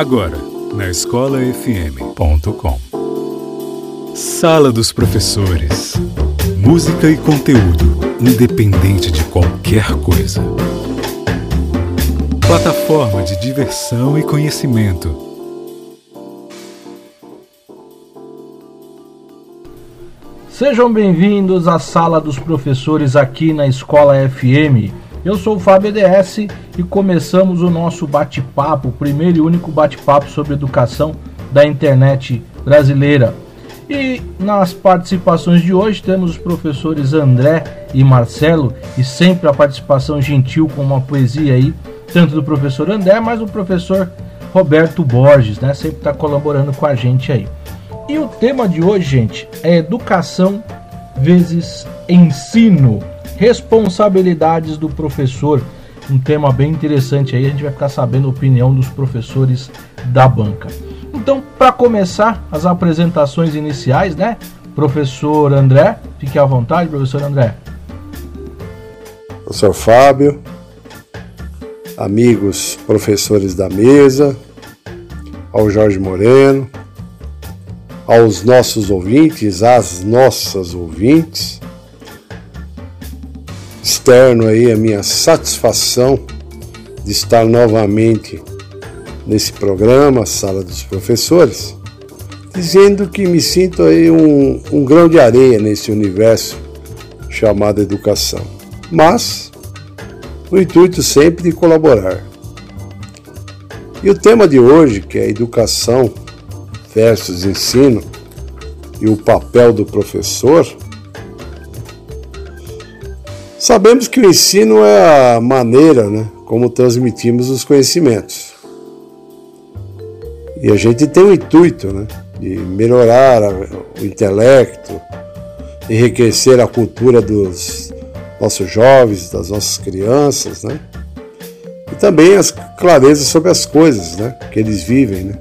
Agora, na escolafm.com. Sala dos Professores. Música e conteúdo, independente de qualquer coisa. Plataforma de diversão e conhecimento. Sejam bem-vindos à Sala dos Professores aqui na Escola FM. Eu sou o Fábio EDS e começamos o nosso bate-papo, o primeiro e único bate-papo sobre educação da internet brasileira. E nas participações de hoje temos os professores André e Marcelo, e sempre a participação gentil com uma poesia aí, tanto do professor André, mas do professor Roberto Borges, né? Sempre está colaborando com a gente aí. E o tema de hoje, gente, é educação vezes ensino, responsabilidades do professor. Um tema bem interessante aí, a gente vai ficar sabendo a opinião dos professores da banca. Então, para começar as apresentações iniciais, né? Professor André, fique à vontade, professor André. Professor Fábio, amigos professores da mesa, ao Jorge Moreno, aos nossos ouvintes, às nossas ouvintes. Externo aí a minha satisfação de estar novamente nesse programa, Sala dos Professores, dizendo que me sinto aí um, um grão de areia nesse universo chamado educação. Mas o intuito sempre de colaborar. E o tema de hoje, que é educação versus ensino e o papel do professor, sabemos que o ensino é a maneira né, como transmitimos os conhecimentos. E a gente tem o intuito né, de melhorar o intelecto, enriquecer a cultura dos nossos jovens, das nossas crianças, né? E também as clarezas sobre as coisas né, que eles vivem. Né?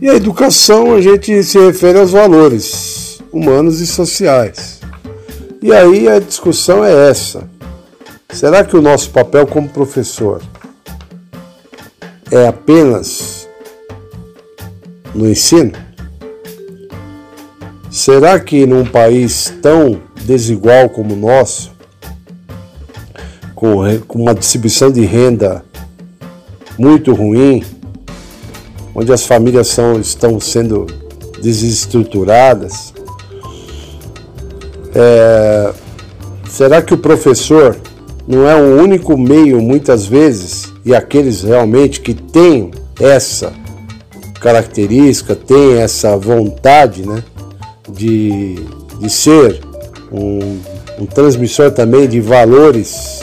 E a educação a gente se refere aos valores humanos e sociais. E aí a discussão é essa. Será que o nosso papel como professor é apenas no ensino? Será que num país tão desigual como o nosso, com uma distribuição de renda muito ruim, onde as famílias são, estão sendo desestruturadas, é, será que o professor não é o único meio, muitas vezes, e aqueles realmente que têm essa característica, têm essa vontade né, de, de ser um, um transmissor também de valores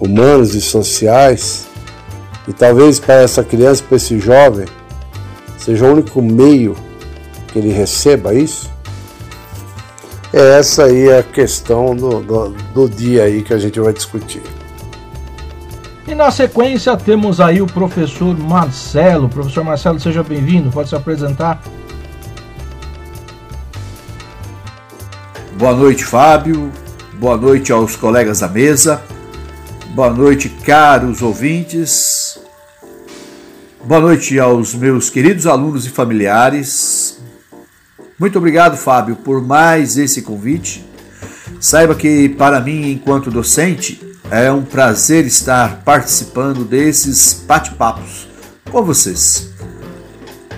humanos e sociais, e talvez para essa criança, para esse jovem, seja o único meio que ele receba isso? É essa aí a questão do, do, do dia aí que a gente vai discutir. E na sequência temos aí o professor Marcelo. Professor Marcelo, seja bem-vindo, pode se apresentar. Boa noite, Fábio. Boa noite aos colegas da mesa. Boa noite, caros ouvintes. Boa noite aos meus queridos alunos e familiares. Muito obrigado, Fábio, por mais esse convite. Saiba que, para mim, enquanto docente, é um prazer estar participando desses bate-papos com vocês.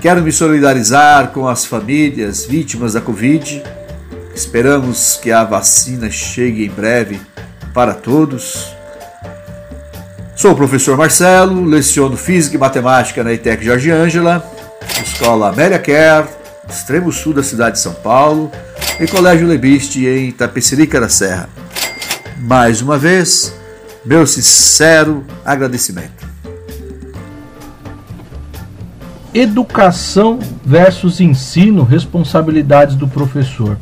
Quero me solidarizar com as famílias vítimas da Covid. Esperamos que a vacina chegue em breve para todos. Sou o professor Marcelo, leciono Física e Matemática na ITEC Jorge Ângela, Escola Amélia Kerr, extremo sul da cidade de São Paulo, e Colégio Lebiste em Tapecerica da Serra. Mais uma vez, meu sincero agradecimento. Educação versus ensino, responsabilidades do professor.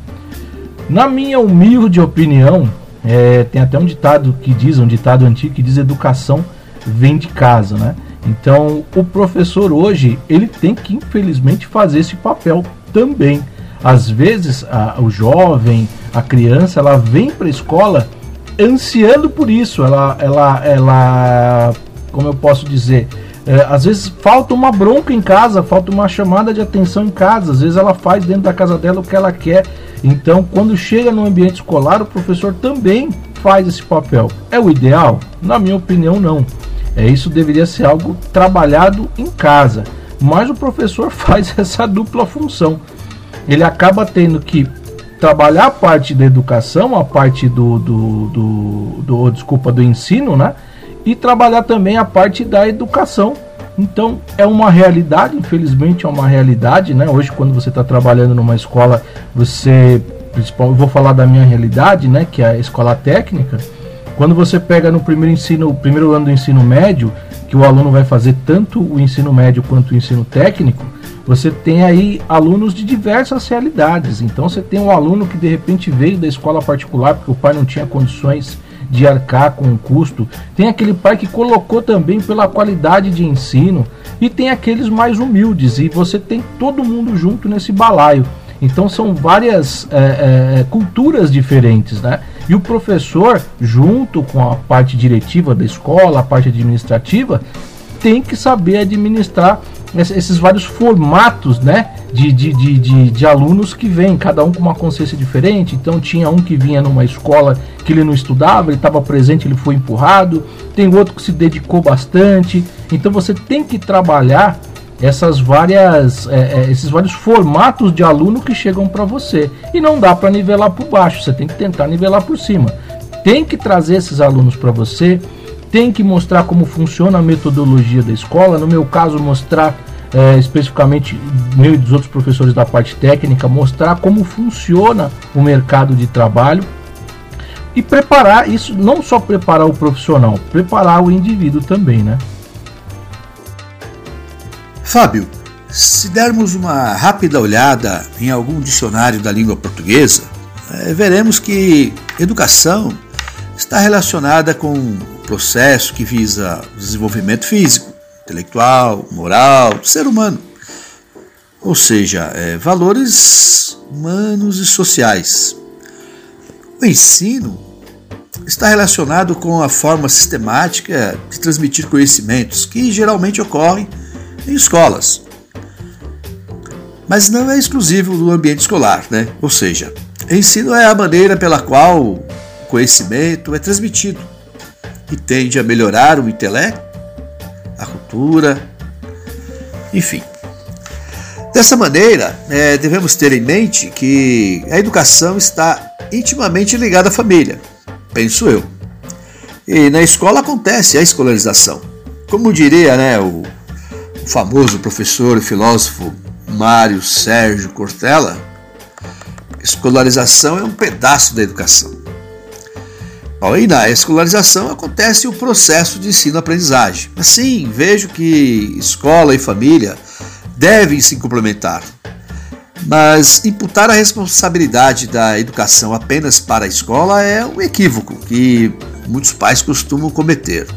Na minha humilde opinião, é, tem até um ditado que diz, um ditado antigo que diz educação vem de casa, né? Então, o professor hoje, ele tem que infelizmente fazer esse papel também. Às vezes, a, o jovem, a criança, ela vem para a escola ansiando por isso. Ela, ela, ela, como eu posso dizer, é, às vezes falta uma bronca em casa, falta uma chamada de atenção em casa. Às vezes ela faz dentro da casa dela o que ela quer. Então, quando chega no ambiente escolar, o professor também faz esse papel. É o ideal? Na minha opinião, não. É isso deveria ser algo trabalhado em casa. Mas o professor faz essa dupla função. Ele acaba tendo que trabalhar a parte da educação, a parte do, do, do, do desculpa, do ensino, né? E trabalhar também a parte da educação. Então é uma realidade, infelizmente é uma realidade, né? Hoje quando você está trabalhando numa escola, você, principalmente, vou falar da minha realidade, né? Que é a escola técnica. Quando você pega no primeiro ensino, primeiro ano do ensino médio, que o aluno vai fazer tanto o ensino médio quanto o ensino técnico, você tem aí alunos de diversas realidades. Então você tem um aluno que de repente veio da escola particular porque o pai não tinha condições de arcar com o custo. Tem aquele pai que colocou também pela qualidade de ensino e tem aqueles mais humildes e você tem todo mundo junto nesse balaio. Então são várias é, é, culturas diferentes, né? E o professor, junto com a parte diretiva da escola, a parte administrativa, tem que saber administrar esses vários formatos né, de, de, de, de, de alunos que vêm, cada um com uma consciência diferente. Então tinha um que vinha numa escola que ele não estudava, ele estava presente, ele foi empurrado, tem outro que se dedicou bastante. Então você tem que trabalhar essas várias é, é, esses vários formatos de aluno que chegam para você e não dá para nivelar por baixo você tem que tentar nivelar por cima tem que trazer esses alunos para você tem que mostrar como funciona a metodologia da escola. No meu caso, mostrar é, especificamente, meu e dos outros professores da parte técnica, mostrar como funciona o mercado de trabalho e preparar isso, não só preparar o profissional, preparar o indivíduo também, né? Fábio, se dermos uma rápida olhada em algum dicionário da língua portuguesa, é, veremos que educação está relacionada com processo que visa desenvolvimento físico, intelectual, moral do ser humano. Ou seja, é, valores humanos e sociais. O ensino está relacionado com a forma sistemática de transmitir conhecimentos, que geralmente ocorrem em escolas. Mas não é exclusivo do ambiente escolar, né? Ou seja, ensino é a maneira pela qual o conhecimento é transmitido e tende a melhorar o intelecto, a cultura, enfim. Dessa maneira, é, devemos ter em mente que a educação está intimamente ligada à família, penso eu. E na escola acontece a escolarização. Como diria né, o, famoso professor e filósofo Mário Sérgio Cortella, escolarização é um pedaço da educação. E na escolarização acontece o processo de ensino-aprendizagem. Assim, vejo que escola e família devem se complementar. Mas imputar a responsabilidade da educação apenas para a escola é um equívoco que muitos pais costumam cometer.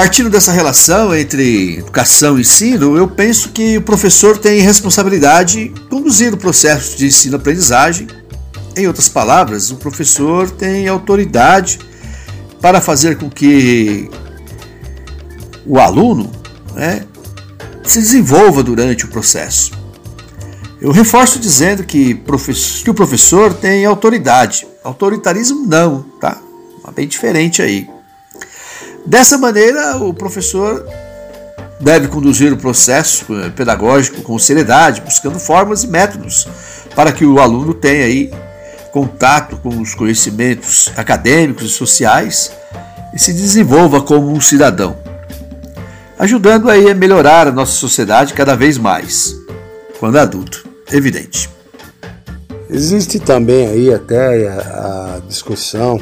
Partindo dessa relação entre educação e ensino, eu penso que o professor tem responsabilidade de conduzir o processo de ensino-aprendizagem em outras palavras, o professor tem autoridade para fazer com que o aluno né, se desenvolva durante o processo. Eu reforço dizendo que, que o professor tem autoridade. Autoritarismo não, tá? Bem diferente aí. Dessa maneira, o professor deve conduzir o processo eh, pedagógico com seriedade, buscando formas e métodos para que o aluno tenha aí contato com os conhecimentos acadêmicos e sociais e se desenvolva como um cidadão, ajudando aí a melhorar a nossa sociedade cada vez mais, quando adulto, evidente. Existe também aí até a discussão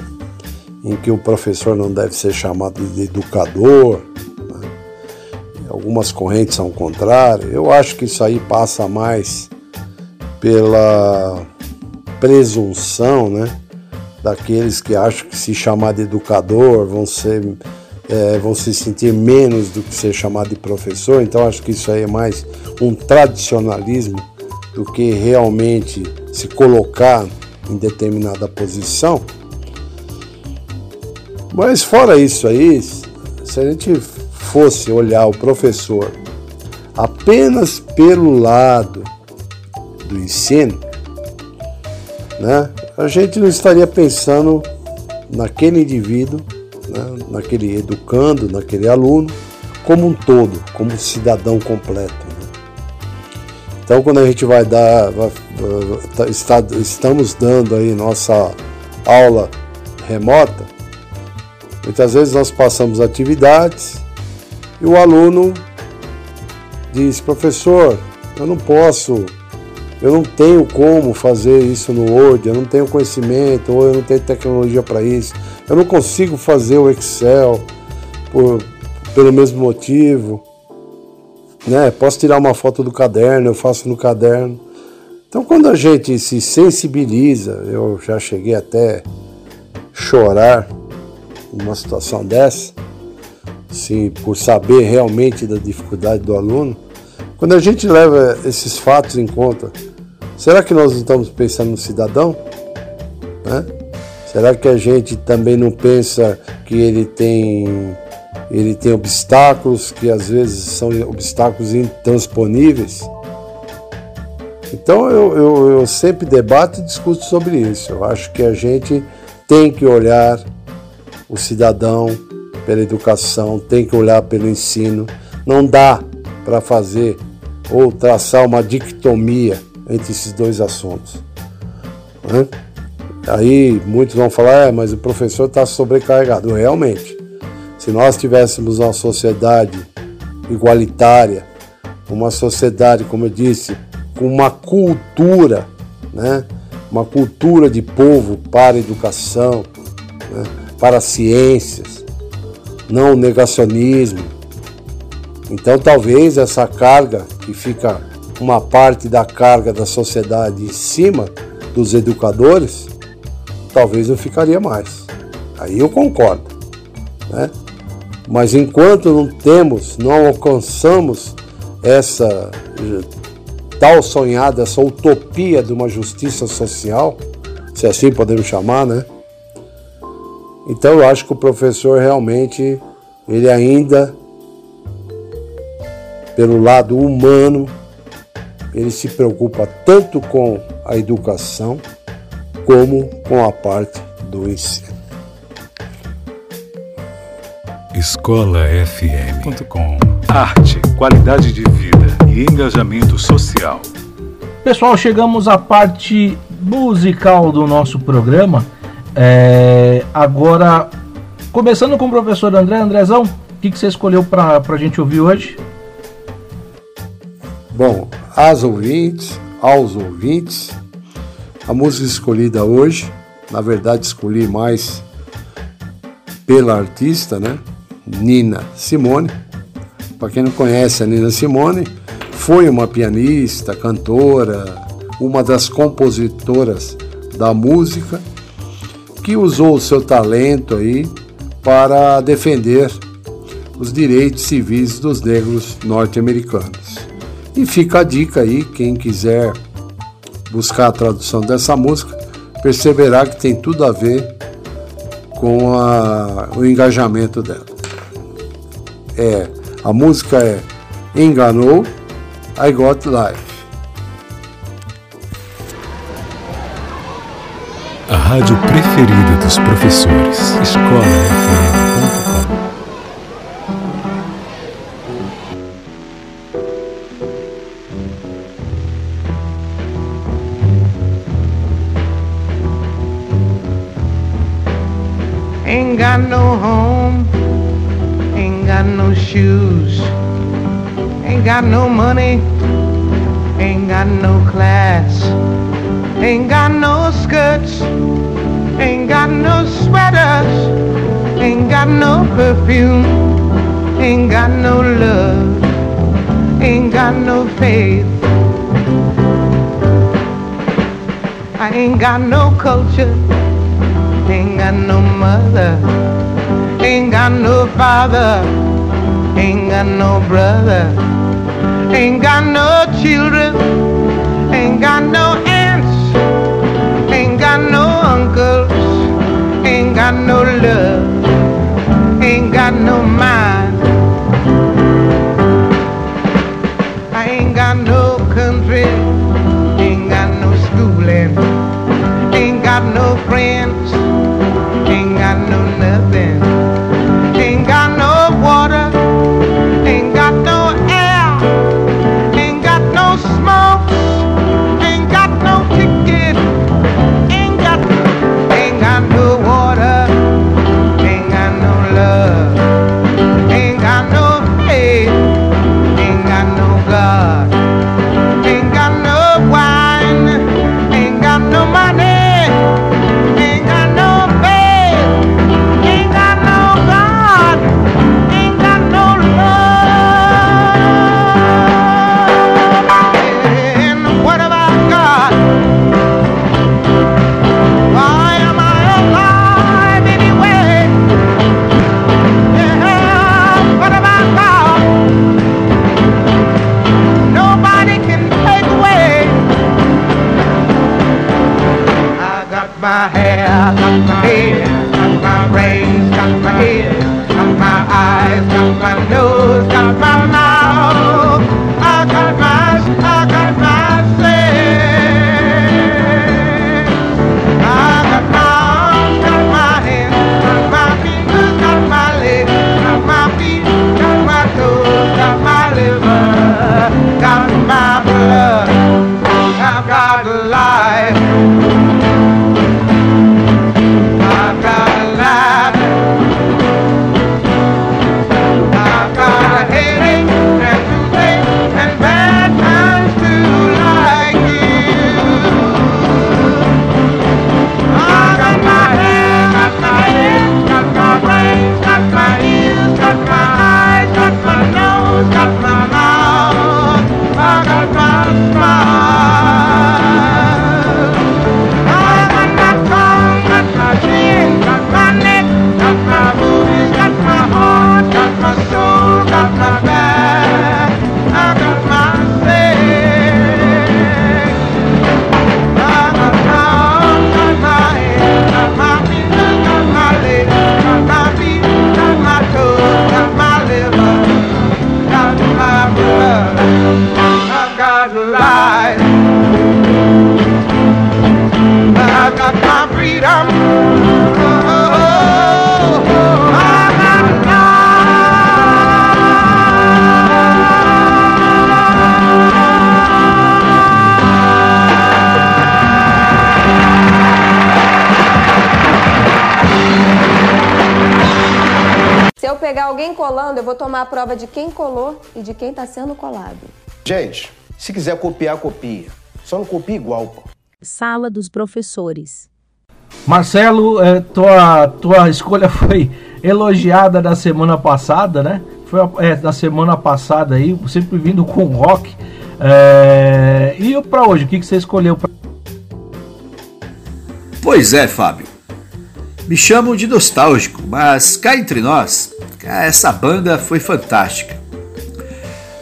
em que o professor não deve ser chamado de educador. Né? Algumas correntes são contrárias. Eu acho que isso aí passa mais pela presunção, né? Daqueles que acham que se chamar de educador vão ser é, vão se sentir menos do que ser chamado de professor. Então acho que isso aí é mais um tradicionalismo do que realmente se colocar em determinada posição. Mas fora isso aí, se a gente fosse olhar o professor apenas pelo lado do ensino, né, a gente não estaria pensando naquele indivíduo, né, naquele educando, naquele aluno, como um todo, como um cidadão completo. Né? Então, quando a gente vai dar, tá, está, estamos dando aí nossa aula remota, muitas vezes nós passamos atividades e o aluno diz, professor, eu não posso, eu não tenho como fazer isso no Word, eu não tenho conhecimento, ou eu não tenho tecnologia para isso, eu não consigo fazer o Excel por, pelo mesmo motivo. Né? Posso tirar uma foto do caderno, eu faço no caderno. Então, quando a gente se sensibiliza, eu já cheguei até chorar numa situação dessa, sim, por saber realmente da dificuldade do aluno. Quando a gente leva esses fatos em conta, será que nós não estamos pensando no cidadão? Né? Será que a gente também não pensa que ele tem ele tem obstáculos que às vezes são obstáculos intransponíveis. Então eu, eu, eu, sempre debato e discuto sobre isso. Eu acho que a gente tem que olhar o cidadão pela educação, tem que olhar pelo ensino. Não dá para fazer ou traçar uma dicotomia entre esses dois assuntos. Né? Aí muitos vão falar, é, mas o professor está sobrecarregado. Realmente, se nós tivéssemos uma sociedade igualitária, uma sociedade, como eu disse, com uma cultura, né? uma cultura de povo para a educação, né? Para as ciências, não o negacionismo. Então talvez essa carga que fica uma parte da carga da sociedade em cima dos educadores, talvez não ficaria mais. Aí eu concordo. Né? Mas enquanto não temos, não alcançamos essa tal sonhada, essa utopia de uma justiça social, se assim podemos chamar, né? Então eu acho que o professor realmente, ele ainda, pelo lado humano, ele se preocupa tanto com a educação como com a parte do ensino escolafm.com Arte, qualidade de vida e engajamento social. Pessoal, chegamos à parte musical do nosso programa. É, agora, começando com o professor André. Andrezão, o que, que você escolheu para a gente ouvir hoje? Bom, às ouvintes, aos ouvintes, a música escolhida hoje, na verdade escolhi mais pela artista, né? Nina Simone. Para quem não conhece a Nina Simone, foi uma pianista, cantora, uma das compositoras da música que usou o seu talento aí para defender os direitos civis dos negros norte-americanos. E fica a dica aí, quem quiser buscar a tradução dessa música, perceberá que tem tudo a ver com a, o engajamento dela é a música é Enganou, I Got Life. Rádio preferida dos professores. Escola Ain't got no home got no shoes, ain't got no money, ain't got no class, ain't got no skirts, ain't got no sweaters, ain't got no perfume, ain't got no love, ain't got no faith. I ain't got no culture, ain't got no mother. Ain't got no father, ain't got no brother, ain't got no children, ain't got no ain't got no uncles, ain't got no love, ain't got no mind. I ain't got no country, ain't got no schooling, ain't got no friends, vou tomar a prova de quem colou e de quem tá sendo colado. Gente, se quiser copiar, copia. Só não copia igual, pô. Sala dos professores. Marcelo, é, tua, tua escolha foi elogiada da semana passada, né? Foi é, da semana passada aí, sempre vindo com rock. É, e pra hoje, o que, que você escolheu? Pra... Pois é, Fábio. Me chamam de nostálgico, mas cá entre nós, essa banda foi fantástica.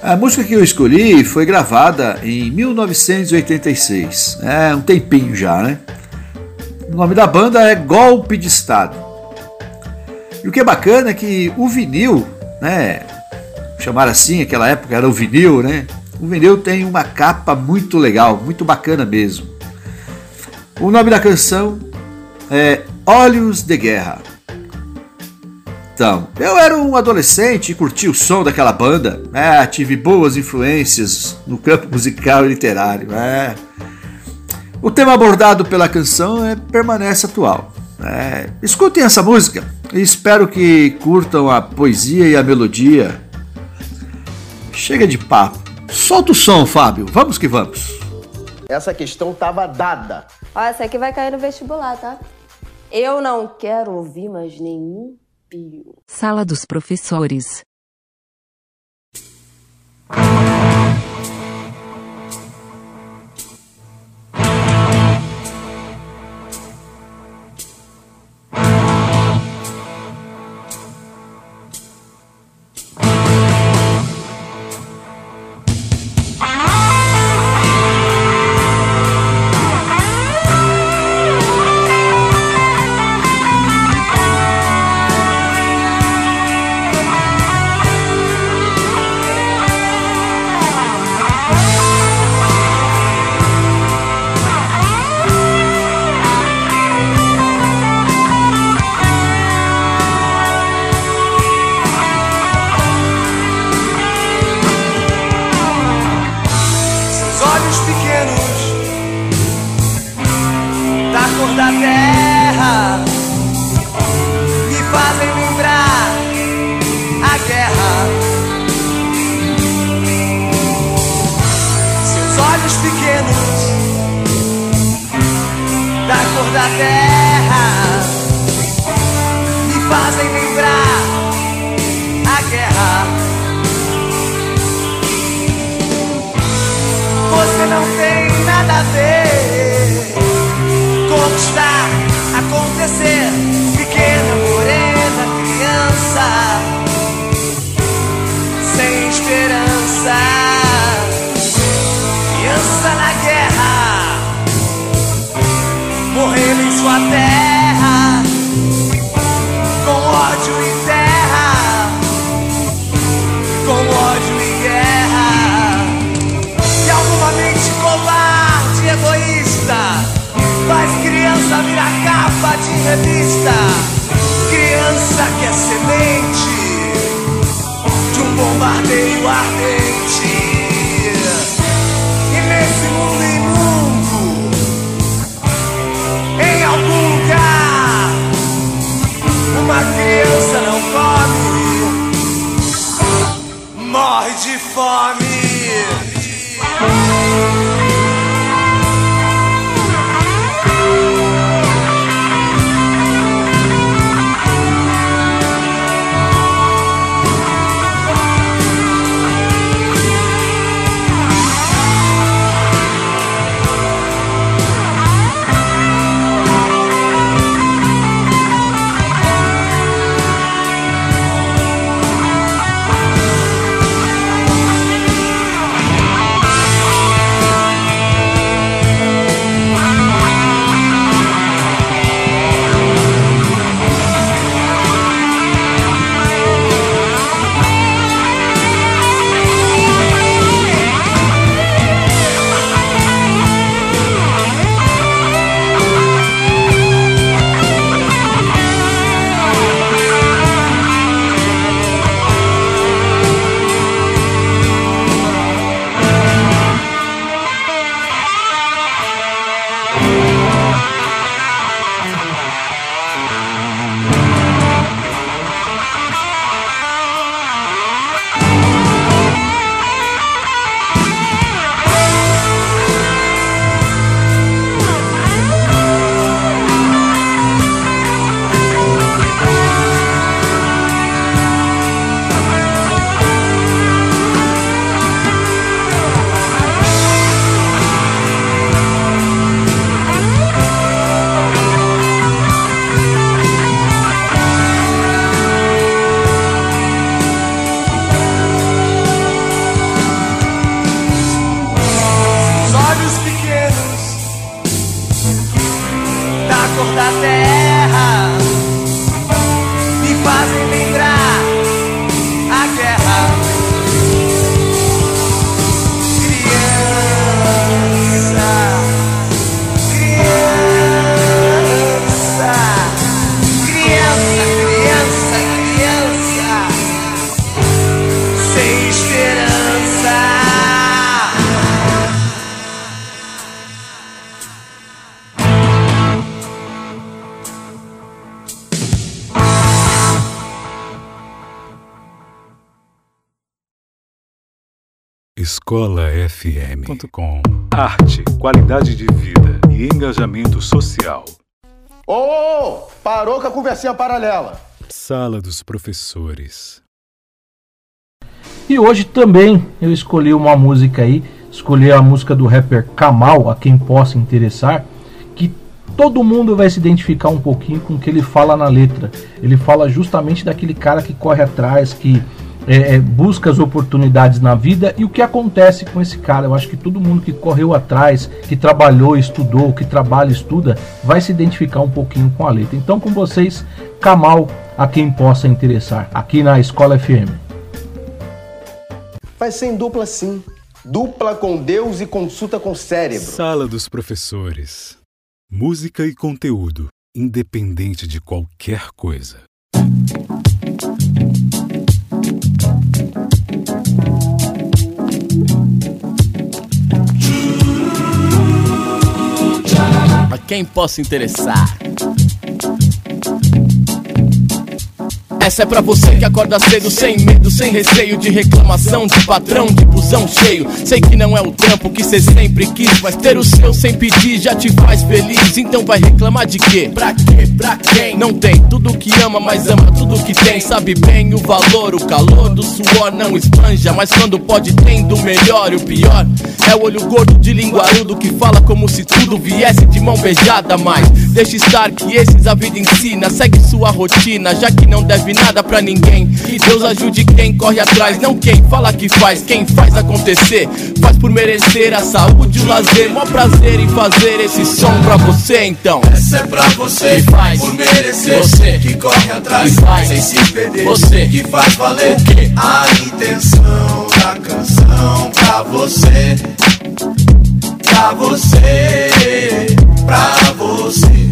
A música que eu escolhi foi gravada em 1986, é um tempinho já, né? O nome da banda é Golpe de Estado. E o que é bacana é que o vinil, né? Chamar assim, aquela época era o vinil, né? O vinil tem uma capa muito legal, muito bacana mesmo. O nome da canção é Olhos de Guerra. Então, eu era um adolescente e curti o som daquela banda. É, tive boas influências no campo musical e literário. É. O tema abordado pela canção é, permanece atual. É, escutem essa música e espero que curtam a poesia e a melodia. Chega de papo. Solta o som, Fábio. Vamos que vamos. Essa questão tava dada. Ó, essa aqui vai cair no vestibular, tá? Eu não quero ouvir mais nenhum pio. Sala dos professores. Revista. Criança que é semente de um bombardeio ardente. E nesse mundo imundo, em algum lugar, uma criança não come, escolafm.com Arte, qualidade de vida e engajamento social. Ô, ô, parou com a conversinha paralela. Sala dos professores. E hoje também eu escolhi uma música aí, escolhi a música do rapper Kamal, a quem possa interessar, que todo mundo vai se identificar um pouquinho com o que ele fala na letra. Ele fala justamente daquele cara que corre atrás, que é, é, busca as oportunidades na vida e o que acontece com esse cara. Eu acho que todo mundo que correu atrás, que trabalhou, estudou, que trabalha, estuda, vai se identificar um pouquinho com a letra. Então, com vocês, Kamal, a quem possa interessar, aqui na Escola FM. Vai ser em dupla sim. Dupla com Deus e consulta com o cérebro. Sala dos professores. Música e conteúdo, independente de qualquer coisa. Quem possa interessar. Essa é pra você que acorda cedo, sem medo, sem receio de reclamação, de patrão, de busão cheio. Sei que não é o trampo que cê sempre quis, mas ter o seu sem pedir já te faz feliz. Então vai reclamar de quê? Pra quê? Pra quem? Não tem tudo que ama, mas ama tudo que tem. Sabe bem o valor, o calor do suor não espanja, mas quando pode tem do melhor e o pior. É o olho gordo de linguarudo que fala como se tudo viesse de mão beijada, mas deixa estar que esses a vida ensina. Segue sua rotina, já que não deve nada pra ninguém. E Deus ajude quem corre atrás, não quem fala que faz, quem faz acontecer. Faz por merecer a saúde o lazer. Mó prazer em fazer esse som pra você, então. Essa é pra você que faz por merecer. Você que corre atrás que faz sem se perder. Você que faz valer o quê? a intenção da canção pra você. Pra você, pra você.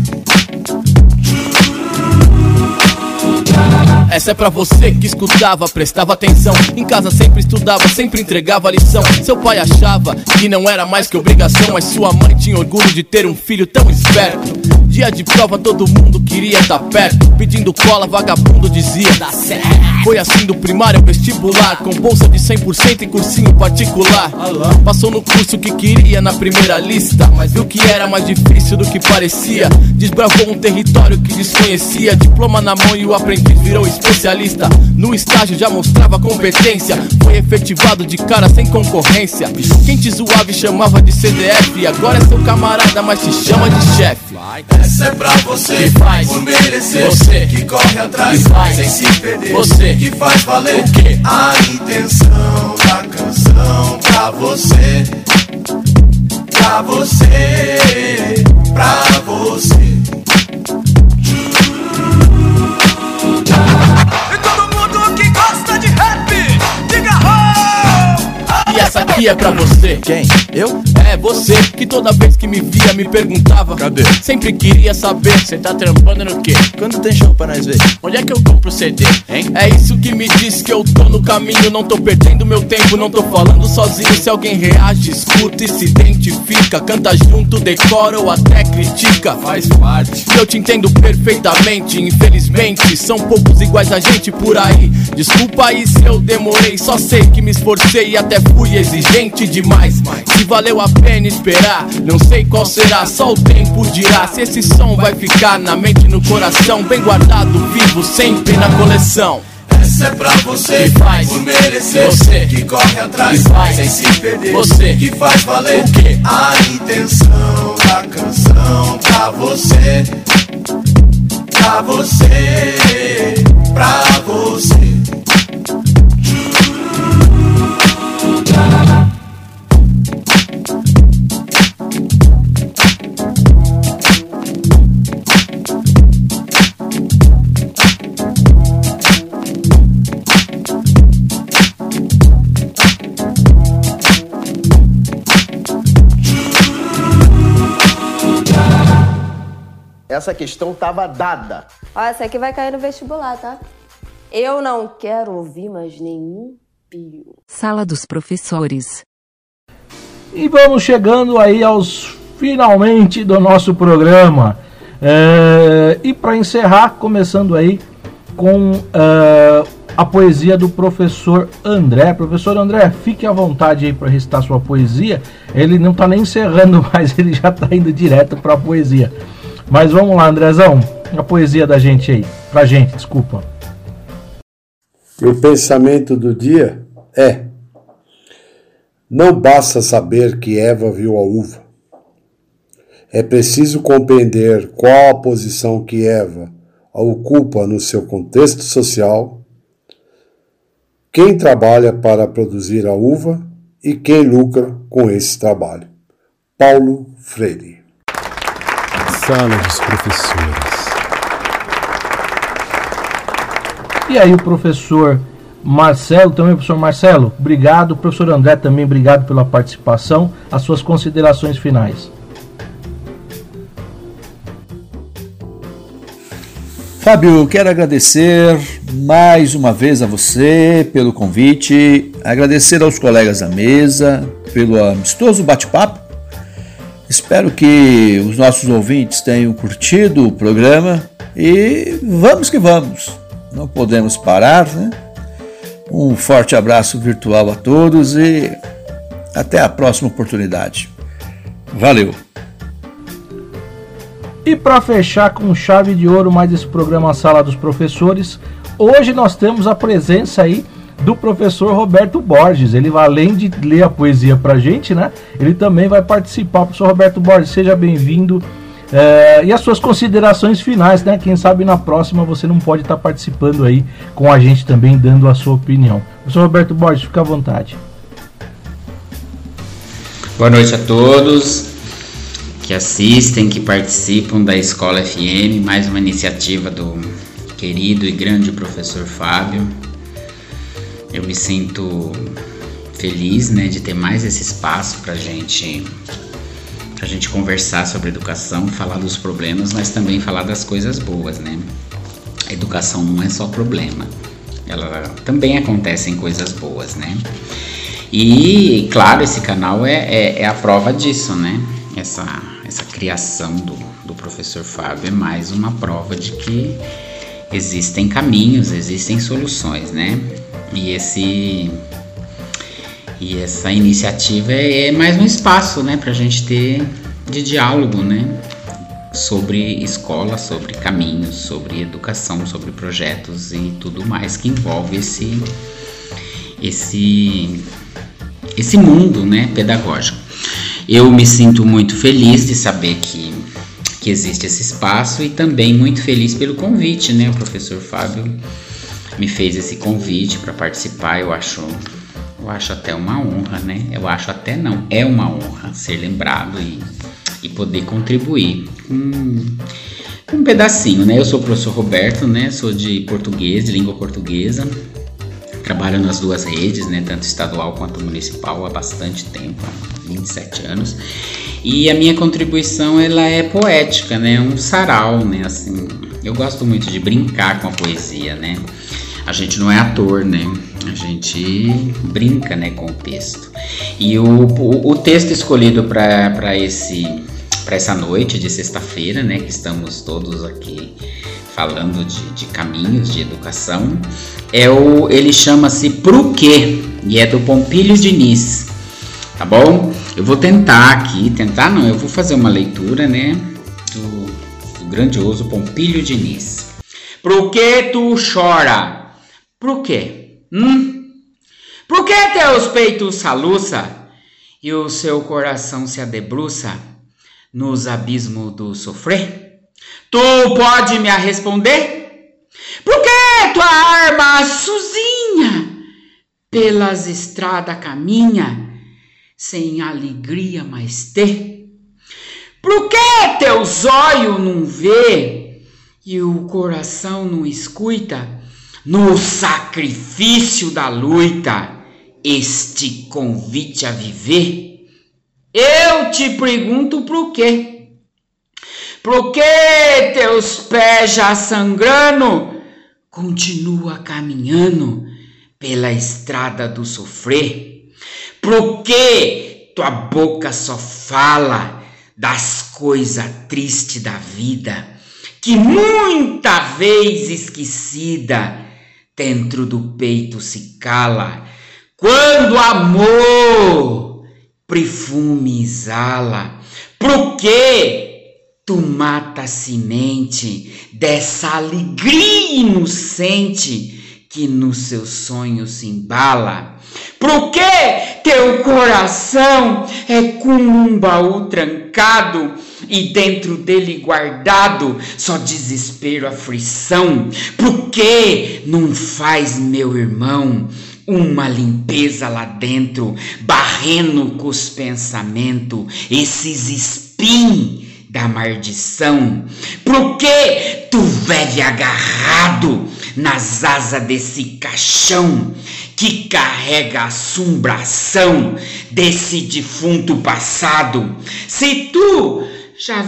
Essa é pra você que escutava, prestava atenção. Em casa sempre estudava, sempre entregava lição. Seu pai achava que não era mais que obrigação, mas sua mãe tinha orgulho de ter um filho tão esperto. Dia de prova todo mundo queria estar perto. Pedindo cola, vagabundo dizia dá certo. Foi assim do primário ao vestibular, com bolsa de 100% e cursinho particular. Passou no curso que queria na primeira lista, mas viu que era mais difícil do que parecia. Desbravou um território que desconhecia. Diploma na mão e o aprendiz virou especialista. No estágio já mostrava competência. Foi efetivado de cara sem concorrência. Quem te zoava e chamava de CDF, agora é seu camarada, mas te chama de chefe. Essa é pra você que faz por merecer. Você que corre atrás que faz sem se perder. Você que faz valer o quê? a intenção da canção pra você. Pra você, pra você. E todo mundo que gosta de rap, diga ho! E essa aqui é pra você. Quem? Eu? É você que toda vez que me via me perguntava. Cadê? Sempre queria saber, cê tá trampando no quê? Quando tem show pra nós ver? Onde é que eu compro CD, hein? É isso que me diz que eu tô no caminho, não tô perdendo meu tempo, não tô falando sozinho. Se alguém reage, escuta e se identifica, canta junto, decora ou até critica. Faz parte. Eu te entendo perfeitamente, infelizmente são poucos iguais a gente por aí. Desculpa aí se eu demorei, só sei que me esforcei e até fui exigente demais. Se valeu a pena esperar, não sei qual será, só o tempo dirá. Se esse som vai ficar na mente e no coração, bem guardado, vivo, sempre na coleção. Essa é pra você Que faz por merecer. Você que corre atrás que faz sem se perder. Você que faz valer o quê? a intenção da canção pra você. Pra você, pra você. Essa questão tava dada. Ó, essa aqui vai cair no vestibular, tá? Eu não quero ouvir mais nenhum pio. Sala dos professores. E vamos chegando aí aos finalmente do nosso programa. É, e para encerrar, começando aí com é, a poesia do professor André. Professor André, fique à vontade aí para recitar sua poesia. Ele não está nem encerrando, mas ele já está indo direto para a poesia. Mas vamos lá, Andrezão, a poesia da gente aí. Pra gente, desculpa. O pensamento do dia é: não basta saber que Eva viu a uva. É preciso compreender qual a posição que Eva ocupa no seu contexto social, quem trabalha para produzir a uva e quem lucra com esse trabalho. Paulo Freire. Sala dos professores. E aí o professor Marcelo, também professor Marcelo, obrigado. Professor André também, obrigado pela participação. As suas considerações finais. Fábio, quero agradecer mais uma vez a você pelo convite, agradecer aos colegas da mesa pelo amistoso bate-papo. Espero que os nossos ouvintes tenham curtido o programa e vamos que vamos. não podemos parar, né? Um forte abraço virtual a todos e até a próxima oportunidade. Valeu! E para fechar com chave de ouro mais esse programa Sala dos Professores, hoje nós temos a presença aí do professor Roberto Borges. Ele, além de ler a poesia para gente, né? Ele também vai participar. Professor Roberto Borges, seja bem-vindo. É, e as suas considerações finais, né? Quem sabe na próxima você não pode estar participando aí com a gente também, dando a sua opinião. Professor Roberto Borges, fica à vontade. Boa noite a todos que assistem, que participam da Escola FM, mais uma iniciativa do querido e grande professor Fábio. Eu me sinto feliz, né, de ter mais esse espaço para gente, a gente conversar sobre educação, falar dos problemas, mas também falar das coisas boas, né? A educação não é só problema, ela também acontecem coisas boas, né? E claro, esse canal é, é, é a prova disso, né? Essa essa criação do, do professor Fábio é mais uma prova de que existem caminhos, existem soluções, né? E esse e essa iniciativa é, é mais um espaço, né, para a gente ter de diálogo, né, sobre escola, sobre caminhos, sobre educação, sobre projetos e tudo mais que envolve esse esse esse mundo, né, pedagógico. Eu me sinto muito feliz de saber que, que existe esse espaço e também muito feliz pelo convite, né? O professor Fábio me fez esse convite para participar. Eu acho, eu acho até uma honra, né? Eu acho até não, é uma honra ser lembrado e, e poder contribuir com, com um pedacinho, né? Eu sou o professor Roberto, né? Sou de português, de língua portuguesa. Trabalho nas duas redes, né, tanto estadual quanto municipal, há bastante tempo, há 27 anos. E a minha contribuição ela é poética, né, um sarau, né, assim. Eu gosto muito de brincar com a poesia, né. A gente não é ator, né? A gente brinca, né, com o texto. E o, o, o texto escolhido para esse para essa noite de sexta-feira, né, que estamos todos aqui falando de, de caminhos de educação, é o, ele chama-se Pro Quê? E é do Pompílio Diniz, tá bom? Eu vou tentar aqui, tentar não, eu vou fazer uma leitura, né, do, do grandioso Pompílio Diniz. Pro que tu chora? Pro quê? Hum? Por que teus peitos saluça e o seu coração se adebruça nos abismos do sofrer? Tu pode me responder? Por que tua arma sozinha pelas estradas caminha sem alegria mais ter? Por que teus olhos não vê e o coração não escuta no sacrifício da luta este convite a viver? Eu te pergunto por quê? Por que teus pés já sangrando, continua caminhando pela estrada do sofrer? Por que tua boca só fala das coisas tristes da vida, que muita vez esquecida dentro do peito se cala, quando amor perfume exala? Por que Tu mata a semente dessa alegria inocente que nos seus sonhos se embala. Por que teu coração é como um baú trancado e dentro dele guardado só desespero, aflição? Por que não faz, meu irmão, uma limpeza lá dentro, barrendo com os pensamentos, esses espinhos? da maldição? Por que tu vive agarrado nas asas desse caixão que carrega a assombração desse defunto passado? Se tu já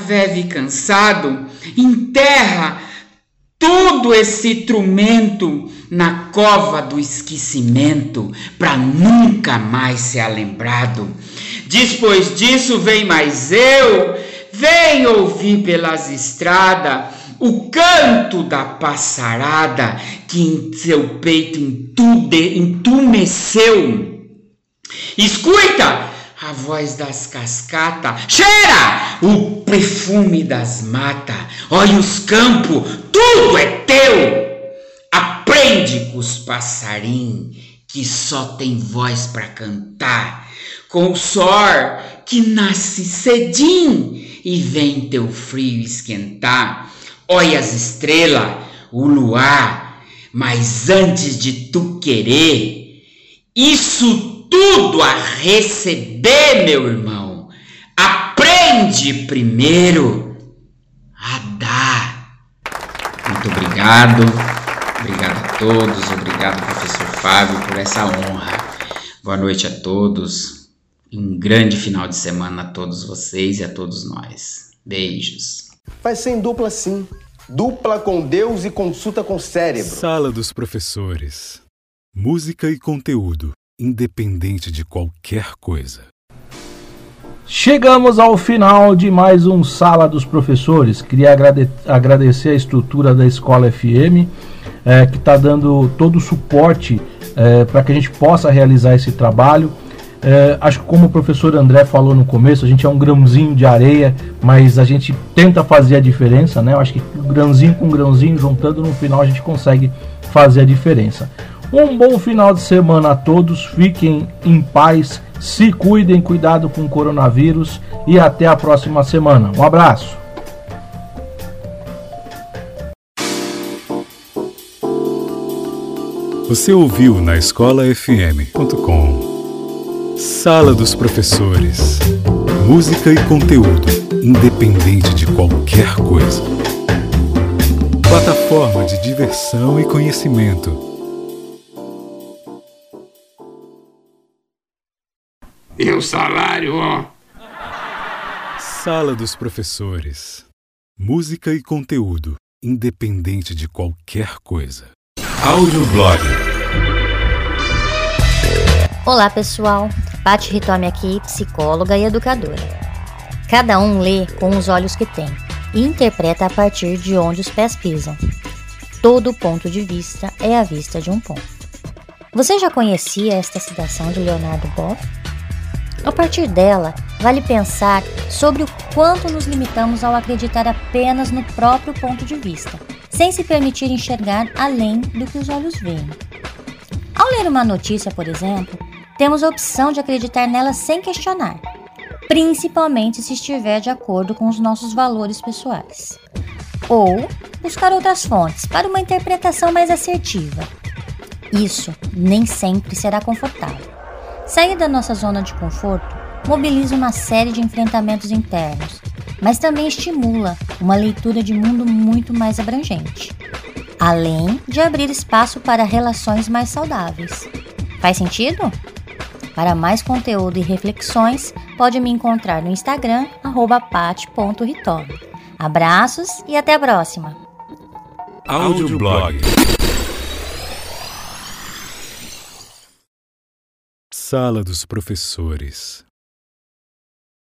cansado, enterra todo esse instrumento na cova do esquecimento para nunca mais ser lembrado. Depois disso vem mais eu Vem ouvir pelas estradas o canto da passarada que em seu peito entumeceu. Escuta a voz das cascatas, cheira! O perfume das matas, olha os campos, tudo é teu. Aprende com os passarinhos que só tem voz para cantar, com o sol que nasce cedinho e vem teu frio esquentar. Olha as estrelas, o luar, mas antes de tu querer, isso tudo a receber, meu irmão, aprende primeiro a dar. Muito obrigado, obrigado a todos, obrigado, professor Fábio, por essa honra. Boa noite a todos. Um grande final de semana a todos vocês e a todos nós. Beijos. Vai ser em dupla sim. Dupla com Deus e consulta com o cérebro. Sala dos professores. Música e conteúdo, independente de qualquer coisa. Chegamos ao final de mais um Sala dos Professores. Queria agrade agradecer a estrutura da Escola FM, é, que está dando todo o suporte é, para que a gente possa realizar esse trabalho. É, acho que como o professor André falou no começo, a gente é um grãozinho de areia, mas a gente tenta fazer a diferença, né? Eu acho que grãozinho com grãozinho juntando no final a gente consegue fazer a diferença. Um bom final de semana a todos, fiquem em paz, se cuidem, cuidado com o coronavírus e até a próxima semana. Um abraço. Você ouviu na escolafm.com Sala dos Professores. Música e conteúdo, independente de qualquer coisa. Plataforma de diversão e conhecimento. E o salário, ó. Sala dos Professores. Música e conteúdo, independente de qualquer coisa. Audioblog. Olá pessoal, Paty Ritome aqui, psicóloga e educadora. Cada um lê com os olhos que tem e interpreta a partir de onde os pés pisam. Todo ponto de vista é a vista de um ponto. Você já conhecia esta citação de Leonardo Boff? A partir dela, vale pensar sobre o quanto nos limitamos ao acreditar apenas no próprio ponto de vista, sem se permitir enxergar além do que os olhos veem. Ao ler uma notícia, por exemplo, temos a opção de acreditar nela sem questionar, principalmente se estiver de acordo com os nossos valores pessoais. Ou buscar outras fontes para uma interpretação mais assertiva. Isso nem sempre será confortável. Sair da nossa zona de conforto mobiliza uma série de enfrentamentos internos, mas também estimula uma leitura de mundo muito mais abrangente, além de abrir espaço para relações mais saudáveis. Faz sentido? Para mais conteúdo e reflexões, pode me encontrar no Instagram @pat.ritome. Abraços e até a próxima. Audioblog. Sala dos Professores.